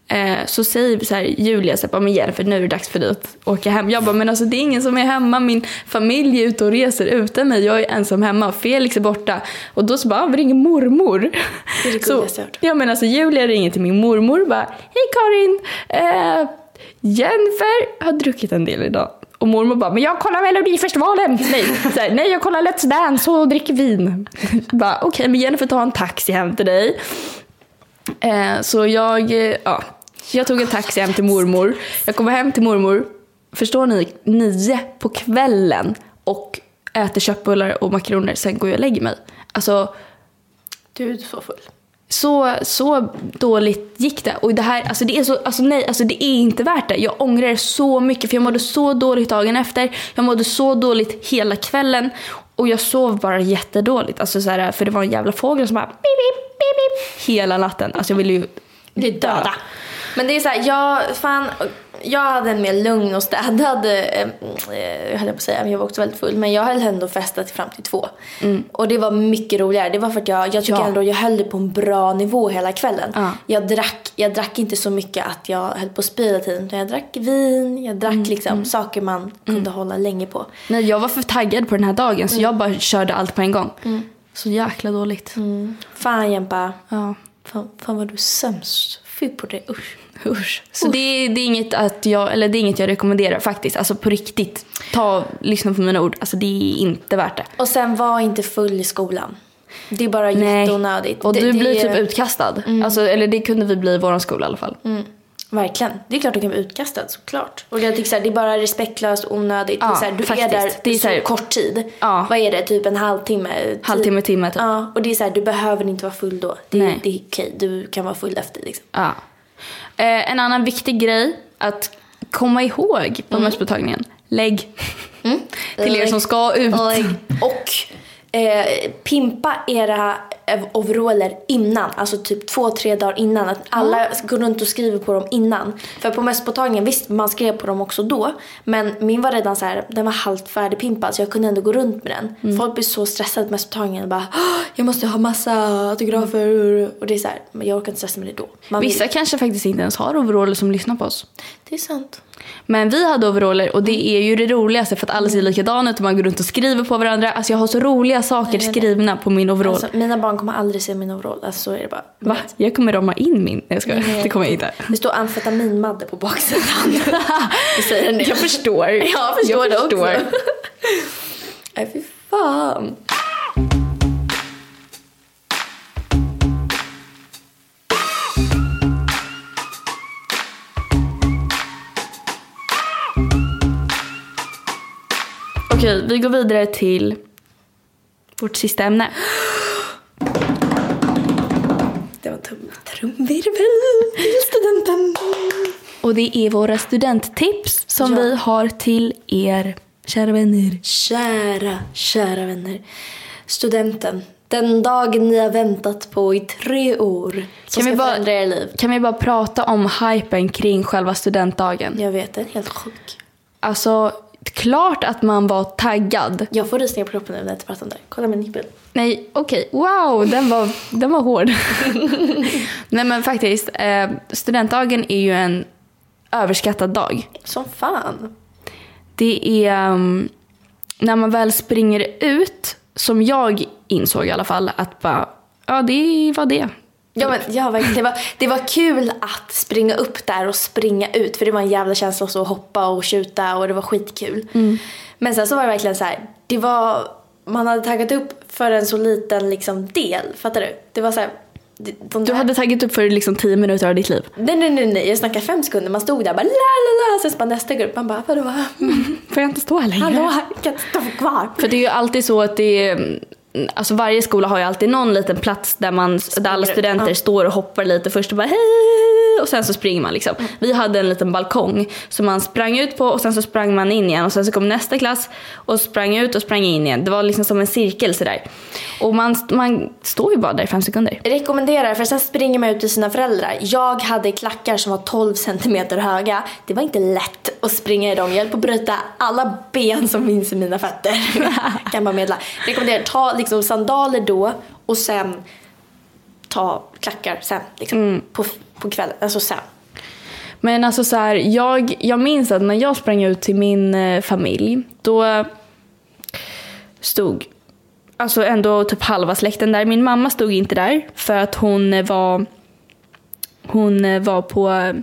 S1: eh, så säger så här, Julia så här, men Jennifer nu är det dags för dig att åka hem. Jag bara, men alltså det är ingen som är hemma, min familj är ute och reser utan mig, jag är ensam hemma, Felix är borta. Och då så bara, ah, vi ringer mormor.
S2: Det är det
S1: så, ja men alltså Julia ringer till min mormor och bara, hej Karin, eh, Jennifer har druckit en del idag. Och mormor bara, men jag kollar Melodifestivalen. Nej, så här, nej jag kollar Let's Dance och dricker vin. bara, Okej, men Jennifer tar en taxi hem till dig. Eh, så jag, eh, ja, jag tog en taxi hem till mormor. Jag kommer hem till mormor, förstår ni, nio på kvällen och äter köttbullar och makaroner, sen går jag och lägger mig. Alltså,
S2: Du är så full.
S1: så, så dåligt gick det. Och det här, alltså det är så, alltså nej, alltså det är inte värt det. Jag ångrar det så mycket för jag mådde så dåligt dagen efter. Jag mådde så dåligt hela kvällen. Och jag sov bara jättedåligt. Alltså så här, för det var en jävla fågel som bara bip, bip, bip, bip, hela natten. Alltså jag ville ju
S2: döda. Men det är så här, jag, fan, jag hade en mer lugn och städad, eh, eh, jag höll på att säga, jag var också väldigt full. Men jag höll ändå festat fram till två. Och det var mycket roligare. Det var för att jag, jag tycker
S1: Ja.
S2: ändå jag höll det på en bra nivå hela kvällen.
S1: Ja.
S2: Jag, drack, jag drack inte så mycket att jag höll på att spy hela tiden. utan Jag drack vin, jag drack liksom saker man kunde hålla länge på.
S1: Nej, jag var för taggad på den här dagen så jag bara körde allt på en gång. Så jäkla dåligt.
S2: Fan Jempa,
S1: Ja.
S2: fan, fan vad du är sämst. Fy på dig, usch.
S1: Usch. Så det, är- det, är inget att jag, eller det är inget jag rekommenderar faktiskt. Alltså på riktigt. Ta, lyssna på mina ord. Alltså det är inte värt det.
S2: Och sen var inte full i skolan. Det är bara jätteonödigt.
S1: Och
S2: det,
S1: du
S2: det
S1: blir
S2: är-
S1: typ utkastad. Alltså, eller det kunde vi bli i vår skola i alla fall.
S2: Verkligen. Det är klart du kan bli utkastad såklart. Och jag tycker så här, det är bara respektlöst, onödigt.
S1: Ja,
S2: så här, du
S1: faktiskt.
S2: är där
S1: Det är
S2: så,
S1: så här-
S2: kort tid.
S1: Ja.
S2: Vad är det? Typ en halvtimme? Tid.
S1: Halvtimme, timme typ.
S2: Ja, och det är så här, du behöver inte vara full då. Det,
S1: Nej.
S2: det är okej. Du kan vara full efter liksom.
S1: Ja. Eh, en annan viktig grej att komma ihåg på mösspåtagningen. Lägg. Till er som ska ut.
S2: Och eh, pimpa era overaller innan. Alltså typ två, tre dagar innan. Att alla går runt och skriver på dem innan. För på mösspåtagningen, visst man skrev på dem också då. Men min var redan så här, den var halvt färdigpimpad så jag kunde ändå gå runt med den.
S1: Mm.
S2: Folk blir så stressade på mösspåtagningen och bara "Åh, jag måste ha massa autografer. Och det är så här, jag orkar inte stressa med det då. Man vill-
S1: Vissa kanske faktiskt inte ens har overaller som lyssnar på oss.
S2: Det är sant.
S1: Men vi hade overaller och det är ju det roligaste för att alla ser likadana ut och man går runt och skriver på varandra. Alltså jag har så roliga saker skrivna på min overall.
S2: Alltså, mina barn kommer aldrig se min overall. Alltså så är det bara.
S1: Va? Jag kommer rama in min. Nej jag skojar. Det kommer jag inte.
S2: Det står amfetaminmadde på baksidan. Det säger det.
S1: Jag förstår.
S2: Jag förstår
S1: jag
S2: det
S1: förstår.
S2: också. Nej fy fan.
S1: Okej, vi går vidare till vårt sista ämne.
S2: Det var tum- trumvirvel till studenten.
S1: Och det är våra studenttips som
S2: Ja.
S1: vi har till er, kära vänner.
S2: Kära, kära vänner. Studenten. Den dagen ni har väntat på i tre år. Som
S1: Kan vi bara-
S2: förändra era liv.
S1: Kan vi bara prata om hypen kring själva studentdagen?
S2: Jag vet, den är helt sjuk.
S1: Alltså, klart att man var taggad.
S2: Jag får rysningar på kroppen nu när jag pratar om det. Kolla min nippel.
S1: Nej, okej. Wow, den var, den var hård. Nej men faktiskt, eh, studentdagen är ju en överskattad dag.
S2: Som fan.
S1: Det är um, när man väl springer ut, som jag insåg i alla fall, att bara, ja det var det.
S2: Ja, men, ja, verkligen. det, var, det var kul att springa upp där och springa ut för det var en jävla känsla att hoppa och tjuta och det var skitkul. Men sen så var det verkligen så här, det var, man hade taggat upp för en så liten liksom, del, fattar du? Det var så här, de
S1: Du hade tagit upp för liksom tio minuter av ditt liv.
S2: Nej, nej, nej, nej, jag snackar fem sekunder. Man stod där bara la la la, sen så bara nästa grupp, man bara vadå?
S1: Får jag inte stå här längre?
S2: Hallå, jag kan inte stå kvar.
S1: För det är ju alltid så att det är, alltså varje skola har ju alltid någon liten plats där, man, där alla studenter
S2: ja.
S1: står och hoppar lite först och bara hej och sen så springer man liksom. Vi hade en liten balkong som man sprang ut på och sen så sprang man in igen och sen så kom nästa klass och sprang ut och sprang in igen. Det var liksom som en cirkel sådär. Och man, man står ju bara där i fem sekunder.
S2: Rekommenderar, för sen springer man ut till sina föräldrar. Jag hade klackar som var 12 centimeter höga. Det var inte lätt att springa i dem. Jag höll på att bryta alla ben som finns i mina fötter. kan man meddela. Rekommenderar, ta liksom sandaler då och sen ta klackar sen. Liksom, på, på kvällen. Alltså sen.
S1: Men alltså så här, jag, jag minns att när jag sprang ut till min eh, familj, då stod alltså ändå typ halva släkten där. Min mamma stod inte där för att hon eh, var, hon eh, var på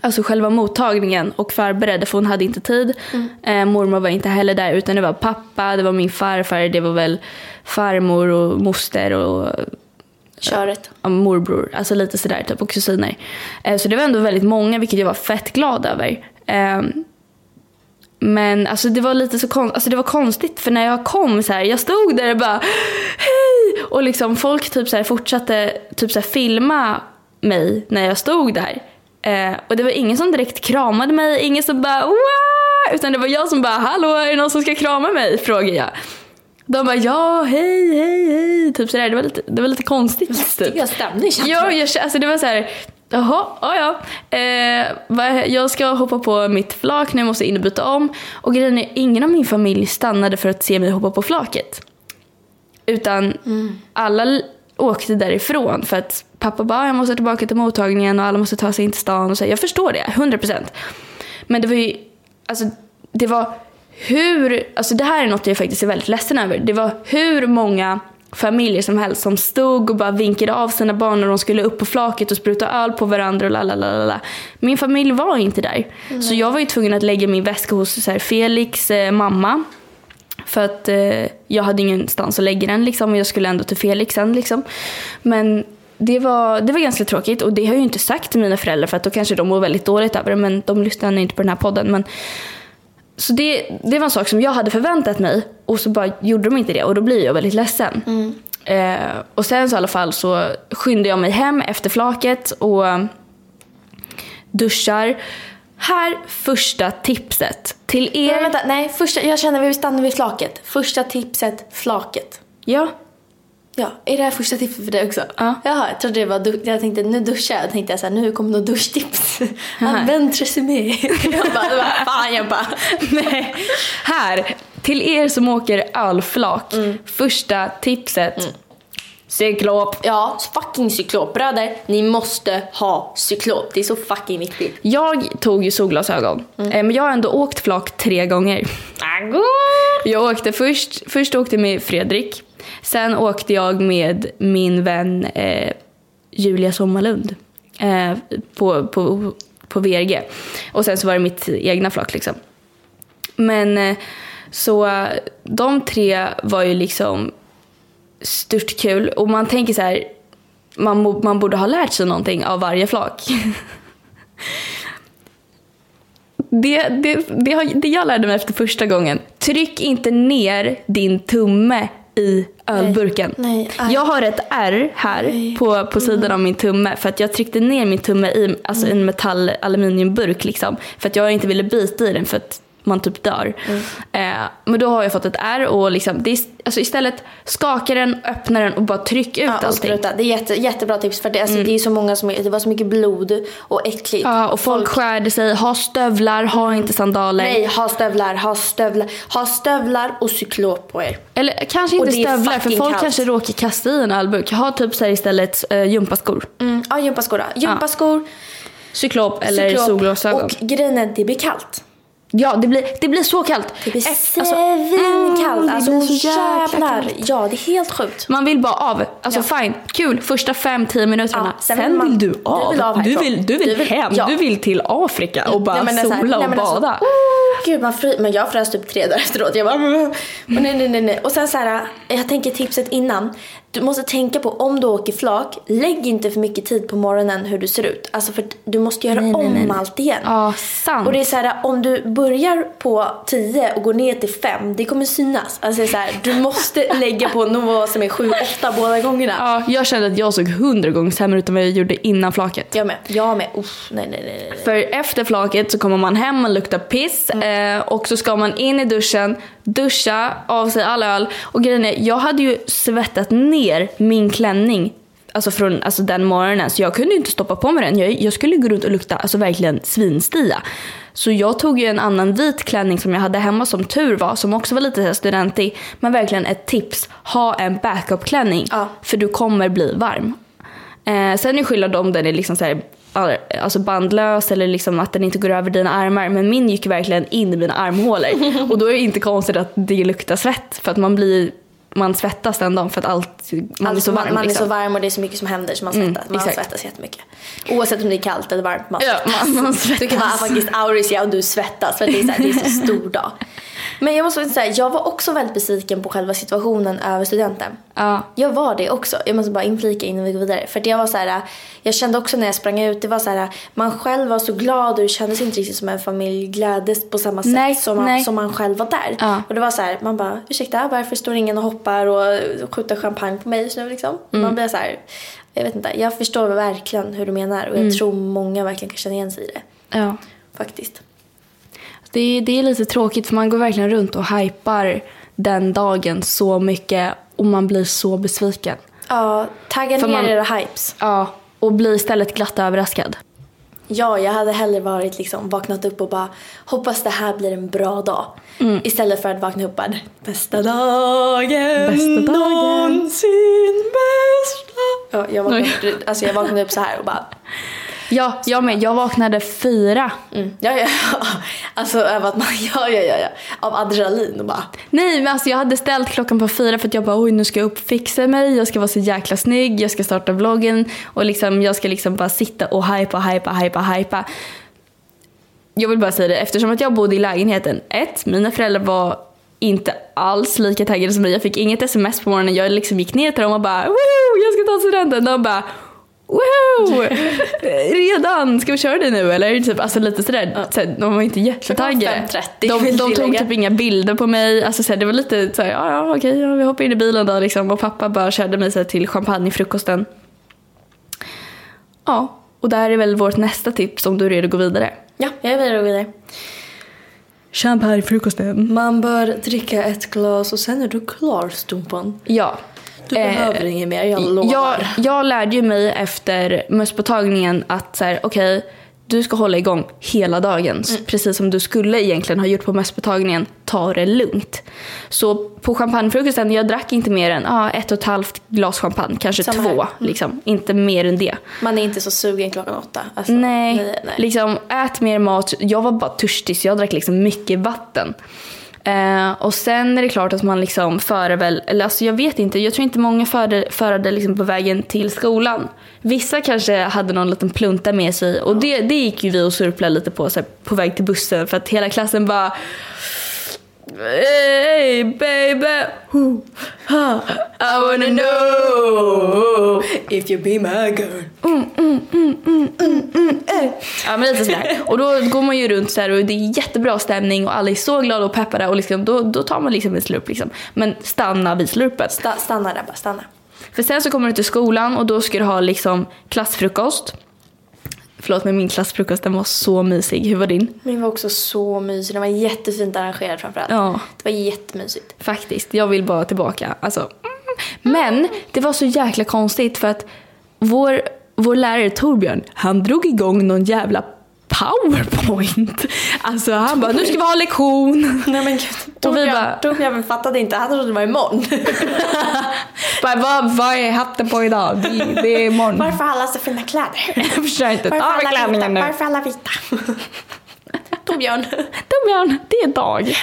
S1: alltså själva mottagningen och förberedde för hon hade inte tid. Eh, mormor var inte heller där utan det var pappa, det var min farfar, det var väl farmor och moster och
S2: Köret.
S1: ja, morbror, alltså lite sådär typ och kusiner. Eh, så det var ändå väldigt många vilket jag var fett glad över. Eh, men alltså det var lite så kon- alltså, det var konstigt för när jag kom så här, jag stod där och bara hej och liksom folk typ så här, fortsatte typ så här, filma mig när jag stod där. Eh, och det var ingen som direkt kramade mig, ingen som bara wow! Utan det var jag som bara hallå är det någon som ska krama mig? frågade jag. De bara ja, hej, hej, hej. Typ sådär. Det var lite, det var lite konstigt. Typ.
S2: Stämning känns
S1: Ja, jag, alltså det var så här. Jaha, ja ja. Eh, jag ska hoppa på mitt flak nu, jag måste in och byta om. Och grejen är, ingen av min familj stannade för att se mig hoppa på flaket. Utan alla l- åkte därifrån för att pappa bara, jag måste tillbaka till mottagningen och alla måste ta sig in till stan. Och så. Jag förstår det, 100%. Men det var ju, alltså det var hur, alltså det här är något jag faktiskt är väldigt ledsen över. Det var hur många familjer som helst som stod och bara vinkade av sina barn när de skulle upp på flaket och spruta öl på varandra och lalalala. Min familj var inte där. Så jag var ju tvungen att lägga min väska hos så Felix eh, mamma. För att eh, jag hade ingenstans att lägga den liksom och jag skulle ändå till Felix sen liksom. Men det var, det var ganska tråkigt och det har jag ju inte sagt till mina föräldrar för att då kanske de mår väldigt dåligt över det men de lyssnar inte på den här podden. Men, så det, det var en sak som jag hade förväntat mig och så bara gjorde de inte det och då blir jag väldigt ledsen. Eh, och sen så i alla fall så skyndade jag mig hem efter flaket och duschar. Här första tipset till er.
S2: Men vänta, nej, första, jag känner vi stannar vid flaket. Första tipset, flaket.
S1: Ja,
S2: Ja, är det här första tipset för dig också?
S1: Ja.
S2: Jaha, jag trodde det var, du- jag tänkte nu duschar jag, tänkte jag så här, nu kommer något duschtips. Använd Tresemme. jag bara, vad fan, jag bara.
S1: Nej. Här, till er som åker ölflak. Första tipset. Cyklop.
S2: Ja, fucking cyklopbröder. Ni måste ha cyklop. Det är så fucking viktigt.
S1: Jag tog ju solglasögon. Eh, Men jag har ändå åkt flak tre gånger. Jag åkte först, först åkte med Fredrik. Sen åkte jag med min vän eh, Julia Sommarlund. Eh, på, på, på VRG. Och sen så var det mitt egna flak liksom. Men eh, så de tre var ju liksom stört kul. Och man tänker så här, man, man borde ha lärt sig någonting av varje flak. Det, det, det, har, det jag lärde mig efter första gången. Tryck inte ner din tumme i ölburken.
S2: Nej, aj.
S1: jag har ett R här på, på sidan av min tumme för att jag tryckte ner min tumme i alltså en metall aluminiumburk liksom. För att jag inte ville bita i den för att man typ dör. Eh, men då har jag fått ett ärr och liksom, det är, alltså istället skaka den, öppna den och bara tryck ut
S2: Ja, och
S1: allting.
S2: spruta. Det är jätte, jättebra tips för det, alltså, det är så många som, det var så mycket blod och äckligt.
S1: Ja, och folk, skärde sig. Ha stövlar, ha inte sandaler.
S2: Nej, ha stövlar, ha stövlar, ha stövlar och cyklop på er.
S1: Eller kanske inte stövlar för folk
S2: kallt.
S1: kanske råkar kasta i en ölburk. Ha typ så istället eh, gympaskor.
S2: Mm. Ja, gympaskor då. Gympaskor,
S1: Cyklop eller
S2: cyklop.
S1: solglasögon.
S2: Och grejen är, det blir kallt.
S1: Ja, det blir, det blir så kallt.
S2: Det blir
S1: alltså,
S2: svinkallt.
S1: mm, det
S2: Alltså,
S1: blir så
S2: jävlar.
S1: kallt.
S2: Ja, det är helt sjukt.
S1: Man vill bara av. Alltså fine, kul första fem, tio minuterna.
S2: Ja,
S1: sen
S2: sen vill man-
S1: du
S2: du
S1: av.
S2: vill av
S1: du, vill, du vill
S2: Du vill-
S1: hem.
S2: ja.
S1: Du vill till Afrika och bara
S2: Nej, det
S1: sola
S2: nej,
S1: och
S2: men alltså,
S1: bada.
S2: Gud, man fry- men jag frös typ tre dagar efteråt. Jag bara, men nej, nej, nej, nej. Och sen så här, jag tänker tipset innan. Du måste tänka på om du åker flak, lägg inte för mycket tid på morgonen hur du ser ut. Alltså för du måste göra
S1: Nej,
S2: om
S1: nej, nej.
S2: allt igen.
S1: Ja, sant.
S2: Och det är så här, om du börjar på 10 och går ner till 5, det kommer synas. Alltså det är så här, du måste lägga på nivå som är 7-8 båda gångerna.
S1: Ja, jag kände att jag såg hundra gånger sämre ut än vad jag gjorde innan flaket.
S2: Jag med. Jag med. Uff, nej, nej, nej, nej.
S1: För efter flaket så kommer man hem, man luktar piss
S2: Mm.
S1: eh, och så ska man in i duschen, duscha av sig all öl. Och grejen är, jag hade ju svettat ner min klänning Alltså från alltså den morgonen. Så jag kunde inte stoppa på mig den. Jag, jag skulle gå runt och lukta alltså verkligen svinstia. Så jag tog ju en annan vit klänning som jag hade hemma som tur var. Som också var lite studentig. Men verkligen ett tips. Ha en backup-klänning.
S2: Ja.
S1: För du kommer bli varm. Eh, sen är skillnad om den är liksom så här, alltså bandlös eller liksom att den inte går över dina armar. Men min gick verkligen in i mina armhålor. och då är det inte konstigt att det luktar svett. För att man blir man svettas den dagen för att allt, man är
S2: Alltså,
S1: så varm.
S2: man, man är
S1: liksom.
S2: så varm och det är så mycket som händer så man
S1: Mm,
S2: svettas. man
S1: exakt.
S2: svettas jättemycket. Oavsett om det är kallt eller varmt. Man
S1: Ja,
S2: svettas.
S1: man- man svettas.
S2: Du kan vara faktiskt aurisia och du svettas för det är, så här, det är så stor dag. Men jag måste säga, jag var också väldigt besviken på själva situationen över studenten.
S1: Ja.
S2: Jag var det också. Jag måste bara inflika innan vi går vidare. För jag var så här, jag kände också när jag sprang ut, det var så här, man själv var så glad och det kändes inte riktigt som en familj gläddes på samma sätt
S1: Nej,
S2: som, man,
S1: nej.
S2: som man själv var där.
S1: Ja.
S2: Och det var så här, man bara, ursäkta varför står ingen och hoppar och skjuter champagne på mig just nu liksom?
S1: Mm.
S2: Man blir så här, jag vet inte, jag förstår verkligen hur du menar och jag
S1: Mm.
S2: tror många verkligen kan känna igen sig i det.
S1: ja.
S2: Faktiskt.
S1: Det, är, det är lite tråkigt för man går verkligen runt och hypar den dagen så mycket och man blir så besviken.
S2: Ja, tagga ner
S1: man-
S2: era hypes.
S1: Ja, och blir istället glatt överraskad.
S2: Ja, jag hade hellre varit liksom vaknat upp och bara hoppas det här blir en bra dag.
S1: Mm.
S2: Istället för att vakna upp och bara bästa dagen,
S1: Bästa dagen.
S2: någonsin bästa. Ja, jag, vaknade, alltså jag vaknade upp så här och bara
S1: Ja, jag med. Jag vaknade fyra.
S2: mm, ja, ja, ja. Alltså över att man, ja, ja, ja, ja. Av adrenalin och bara
S1: Nej, men alltså jag hade ställt klockan på fyra för att jag bara oj nu ska jag uppfixa mig, jag ska vara så jäkla snygg, jag ska starta vloggen och liksom, jag ska liksom bara sitta och hypa, hypa, hypa, hypa. Jag vill bara säga det, eftersom att jag bodde i lägenheten. Ett, mina föräldrar var inte alls lika taggade som mig. Jag fick inget sms på morgonen. Jag liksom gick ner till dem och bara woho, jag ska ta studenten. De bara Woho! Redan? Ska vi köra det nu eller? Typ, alltså lite sådär. Så här, de var inte jättetaggade.
S2: 5.30
S1: De, de tog typ inga bilder på mig. Alltså, så här, det var lite såhär, ja ja okej, ja, vi hoppar in i bilen då liksom. Och pappa bara körde mig så här, till champagnefrukosten. Ja, och där är väl vårt nästa tips om du är redo att gå vidare.
S2: ja, jag är vidare och vidare.
S1: Champagnefrukosten.
S2: Man bör dricka ett glas och sen är du klar Stumpan.
S1: Ja.
S2: Du
S1: Eh,
S2: behöver inget mer, jag lovar.
S1: Jag, jag lärde ju mig efter mösspåtagningen att så här, okej, du ska hålla igång hela dagen.
S2: Mm.
S1: Precis som du skulle egentligen ha gjort på mösspåtagningen. Ta det lugnt. Så på champagnefrukosten, jag drack inte mer än ah, ett och ett halvt glas champagne. Kanske
S2: Samma
S1: två. Liksom. Inte mer än det.
S2: Man är inte så sugen klockan åtta. Alltså,
S1: Nej,
S2: nej, nej.
S1: liksom ät mer mat. Jag var bara törstig så jag drack liksom mycket vatten. Eh, och sen är det klart att man liksom före väl, eller alltså jag vet inte, jag tror inte många förde, förde liksom på vägen till skolan. Vissa kanske hade någon liten plunta med sig och det, det gick ju vi och surplade lite på så här, på väg till bussen för att hela klassen bara Hey baby, ha, I wanna know
S2: If you be my girl.
S1: Ja men lite sådär. Och då går man ju runt så här och det är jättebra stämning och alla är så glada och peppade och liksom, då, då tar man liksom en slurp liksom. Men stanna vid slurpen.
S2: Sta- stanna där bara, stanna.
S1: För sen så kommer du till skolan och då ska du ha liksom klassfrukost. Förlåt men min klassfrukost den var så mysig. Hur var din?
S2: Min var också så mysig. Den var jättefint arrangerad framförallt.
S1: Ja.
S2: Det var jättemysigt.
S1: Faktiskt, jag vill bara tillbaka. Alltså. mm. Men det var så jäkla konstigt för att vår, vår lärare Torbjörn, han drog igång någon jävla powerpoint. Alltså han bara, nu ska vi ha lektion.
S2: Nej men gud.
S1: Och vi
S2: Torbjörn,
S1: bara-
S2: Torbjörn fattade inte. Han trodde det var imorgon.
S1: Bara, vad, vad är hatten på idag? Det, det är imorgon.
S2: Varför alla så fina kläder?
S1: Jag förstår inte.
S2: Varför
S1: Ta av nu.
S2: Varför alla vita? Torbjörn.
S1: Torbjörn, det är dag.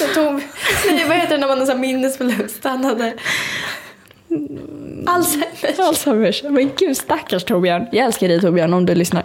S2: Jag tog, nej, vad heter det när man har så minnesförlust? Han hade Alzheimers.
S1: Alzheimers. Men gud stackars Torbjörn. Jag älskar dig Torbjörn om du lyssnar.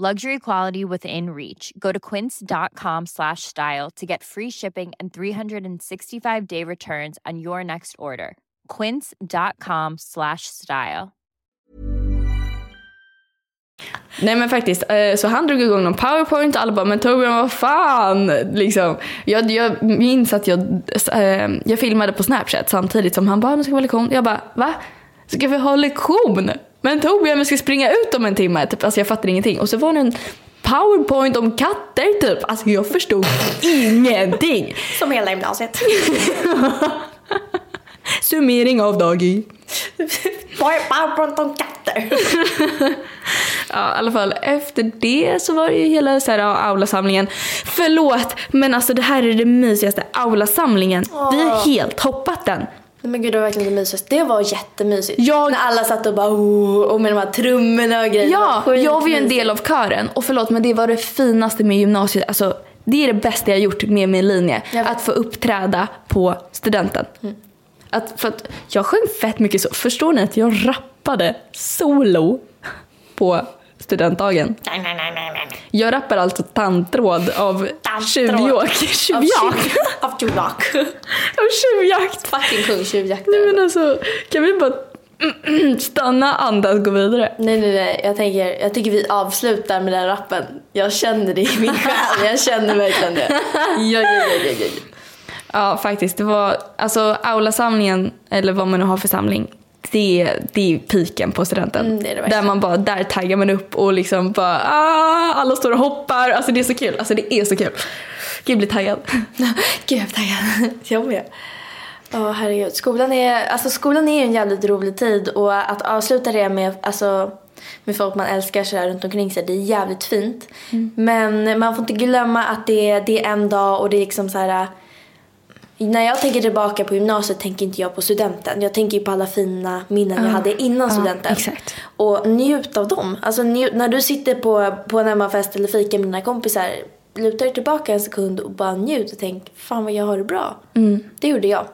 S4: Luxury quality within reach. Go to quince.com slash style to get free shipping and 365 day returns on your next order. Quince.com slash style.
S1: Nej men faktiskt, eh, så han drog igång någon powerpoint och alla bara men Torbjörn vad fan liksom. Jag, jag minns att jag, eh, jag filmade på snapchat samtidigt som han bara nu ska vi ha lektion. Jag bara va? Ska vi ha lektion? Men Torbjörn vi ska springa ut om en timme. Typ. Alltså jag fattar ingenting. Och så var det en powerpoint om katter typ. Alltså jag förstod ingenting.
S2: Som hela gymnasiet.
S1: Summering av dag i.
S2: Bara prata om katter.
S1: Ja, i alla fall efter det så var det ju hela så här, aulasamlingen. Förlåt, men alltså det här är det mysigaste aulasamlingen. Vi har helt hoppat den.
S2: Nej men gud det var verkligen det mysigaste. Det var jättemysigt.
S1: Jag-
S2: När alla satt och bara oh, och med de här trummorna och grejer.
S1: Ja,
S2: var
S1: jag var ju en del av kören. Och förlåt, men det var det finaste med gymnasiet. Alltså, det är det bästa jag gjort med min linje. Att få uppträda på studenten. Att, för att jag sjöng fett mycket så. Förstår ni att jag rappade solo på studentdagen?
S2: Nej, nej, nej, nej, nej.
S1: Jag rappar alltså tandtråd av
S2: Tandtråd.
S1: tjuvjakt.
S2: Av
S1: Tjuvjakt?
S2: tjuv- Av tjuvjakt.
S1: Av tjuvjakt.
S2: Fucking kung tjuvjakt.
S1: Nej men alltså, kan vi bara stanna, andas, gå vidare?
S2: Nej, nej, nej. Jag, tänker, jag tycker vi avslutar med den rappen. Jag känner det i min själ. Jag känner verkligen det. Ja, ja, ja, ja, ja.
S1: Ja, faktiskt. Det var, alltså aulasamlingen, eller vad man nu har för samling, det, det är piken på studenten.
S2: Mm, det det
S1: där man bara, där taggar man upp och liksom bara, ah, alla står och hoppar. Alltså det är så kul. Alltså det är så kul. Gud, blir taggad.
S2: Gud, jag är taggad. Jag med. Ja, herregud. Skolan är, alltså, skolan är en jävligt rolig tid och att avsluta det med, alltså, med folk man älskar så runt omkring sig, det är jävligt fint. Men man får inte glömma att det, det är en dag och det är liksom så här... När jag tänker tillbaka på gymnasiet tänker inte jag på studenten. Jag tänker ju på alla fina minnen jag hade innan studenten.
S1: exakt.
S2: Och njut av dem. Alltså njut, när du sitter på, på en hemmafest eller fika med dina kompisar, luta dig tillbaka en sekund och bara njut och tänk, fan vad jag har det bra. Det gjorde jag.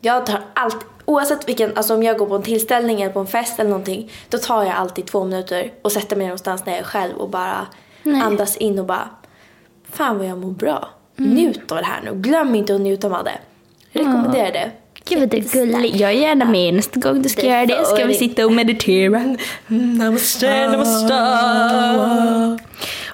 S2: Jag tar allt, oavsett vilken, alltså om jag går på en tillställning eller på en fest eller någonting, då tar jag alltid två minuter och sätter mig någonstans när jag är själv och bara andas in och bara, fan vad jag mår bra. Njut av det här nu. Glöm inte att njuta av det. Rekommenderar det.
S1: Gud vad du är gullig. Jag är gärna med nästa gång du ska
S2: Det
S1: göra det. Ska vi sitta och meditera? Namaste, namaste.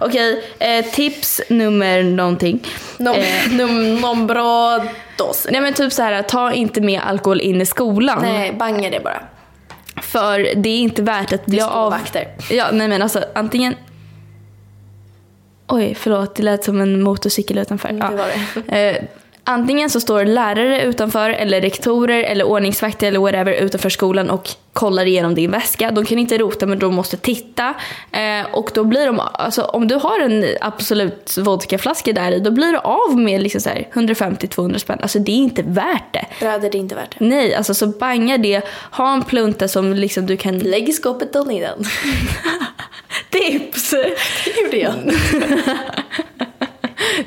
S1: Okej, eh, tips nummer någonting.
S2: Nom,
S1: Eh,
S2: bra dos.
S1: nej men typ så här, ta inte med alkohol in i skolan.
S2: Nej, banga det bara.
S1: För det är inte värt att bli av...
S2: skolvakter.
S1: Ja, nej men alltså antingen... Oj, förlåt. Det lät som en motorcykel utanför.
S2: Mm, det var
S1: det. Eh, antingen så står lärare utanför eller rektorer eller ordningsvakter eller whatever utanför skolan och kollar igenom din väska. De kan inte rota men de måste titta. Eh, och då blir de, alltså om du har en Absolut vodkaflaska där i då blir du av med liksom så här 150-200 spänn. Alltså det är inte värt det.
S2: Bröder, det är inte värt det.
S1: Nej, alltså så banga det. Ha en plunta som liksom du kan...
S2: Lägg i skåpet och ner den.
S1: Tips!
S2: Det gjorde jag.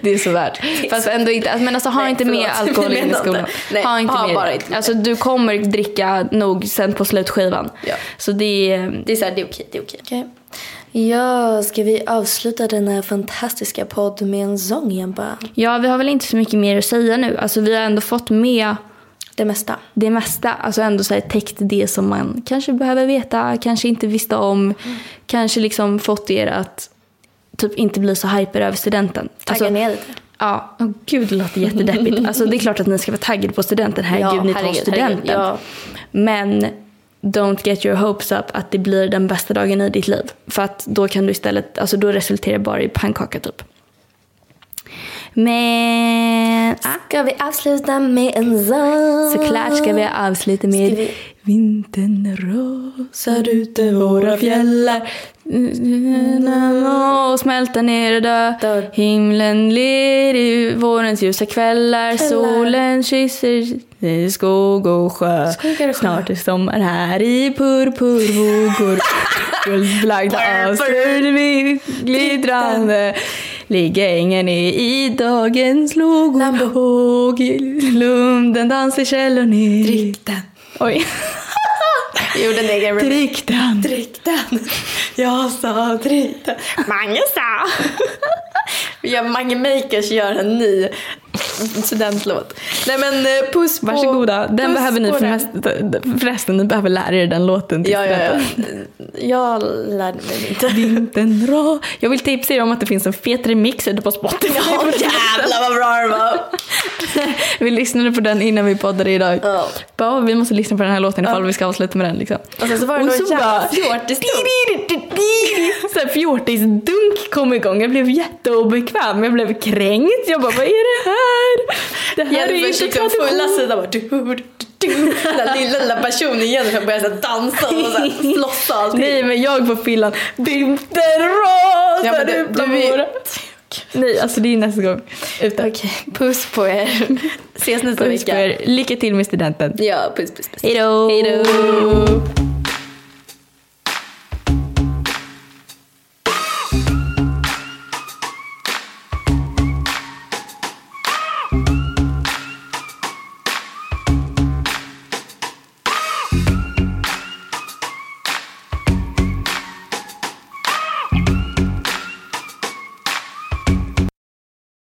S1: Det är så värt. Fast ändå inte, men alltså ha
S2: Nej,
S1: inte med alkohol in i skolan.
S2: Nej,
S1: ha inte
S2: ha
S1: med
S2: bara
S1: det.
S2: inte med.
S1: Alltså du kommer dricka nog sen på slutskivan.
S2: Ja.
S1: Så det är...
S2: Det är så här, det är okej, det är okej. Ja, ska vi avsluta den här fantastiska podd med en sång igen bara?
S1: Ja, vi har väl inte så mycket mer att säga nu. Alltså vi har ändå fått med
S2: Det mesta.
S1: det mesta. Alltså ändå så här, täckt det som man kanske behöver veta, kanske inte visste om. Kanske liksom fått er att typ inte bli så hyper över studenten.
S2: Tagga
S1: Alltså,
S2: ner lite.
S1: Ja, oh, gud det låter jättedeppigt. Alltså det är klart att ni ska vara taggade på studenten. Herregud, ni tar studenten.
S2: ja.
S1: Men don't get your hopes up att det blir den bästa dagen i ditt liv. För att då kan du istället, alltså då resulterar det bara i pannkaka typ. Men
S2: Ska vi avsluta med en sång?
S1: såklart ska vi avsluta med
S2: Ska vi-
S1: Vintern rasar ut över våra fjällar och smälter ner och dör. Himlen ler i vårens ljusa kvällar. Solen kysser i skog och sjö. Snart är sommar här i purpurvågor. Guldbelagda vi glittrande. Ligger ängen är i dagens lågor. Och i källor ner.
S2: Drick den.
S1: Oj.
S2: Jag gjorde en egen remix.
S1: Drick den.
S2: Drick den. Jag sa drick den. Mange sa. Ja, Mange Makers gör en ny studentlåt. Nej men eh, puss på...
S1: Varsågoda. Den
S2: puss
S1: behöver ni
S2: på
S1: för
S2: den.
S1: mest, förresten, ni behöver lära er den låten. till
S2: Ja, ja, ja. Jag lärde mig inte.
S1: Vintern ra. Jag vill tipsa er om att det finns en fet remix ute på Spotify.
S2: Ja, jävlar vad bra det var.
S1: vi lyssnade på den innan vi poddade idag.
S2: Ja.
S1: Bara, vi måste lyssna på den här låten ifall vi ska avsluta med den. Liksom.
S2: Och sen så var det någon jävla fjortisdunk.
S1: Fjortisdunk kom igång. Jag blev jätteobekväm. Jag blev kränkt. Jag bara, vad är det här? Det här är
S2: Jennifer
S1: inte
S2: liksom
S1: tradition.
S2: fulla sidan bara du, du, du. Den där lilla, lilla personen Jennifer började dansa och så här flossa och allting.
S1: Nej men jag på fyllan. Vintern rasar
S2: Ja, du-
S1: ut
S2: du
S1: Nej alltså det är nästa gång. Ute.
S2: Okej, puss på er. Ses nästa
S1: Puss på
S2: vecka.
S1: er. Lycka till med studenten.
S2: Ja, puss puss puss.
S1: Hej då!
S2: Hej då.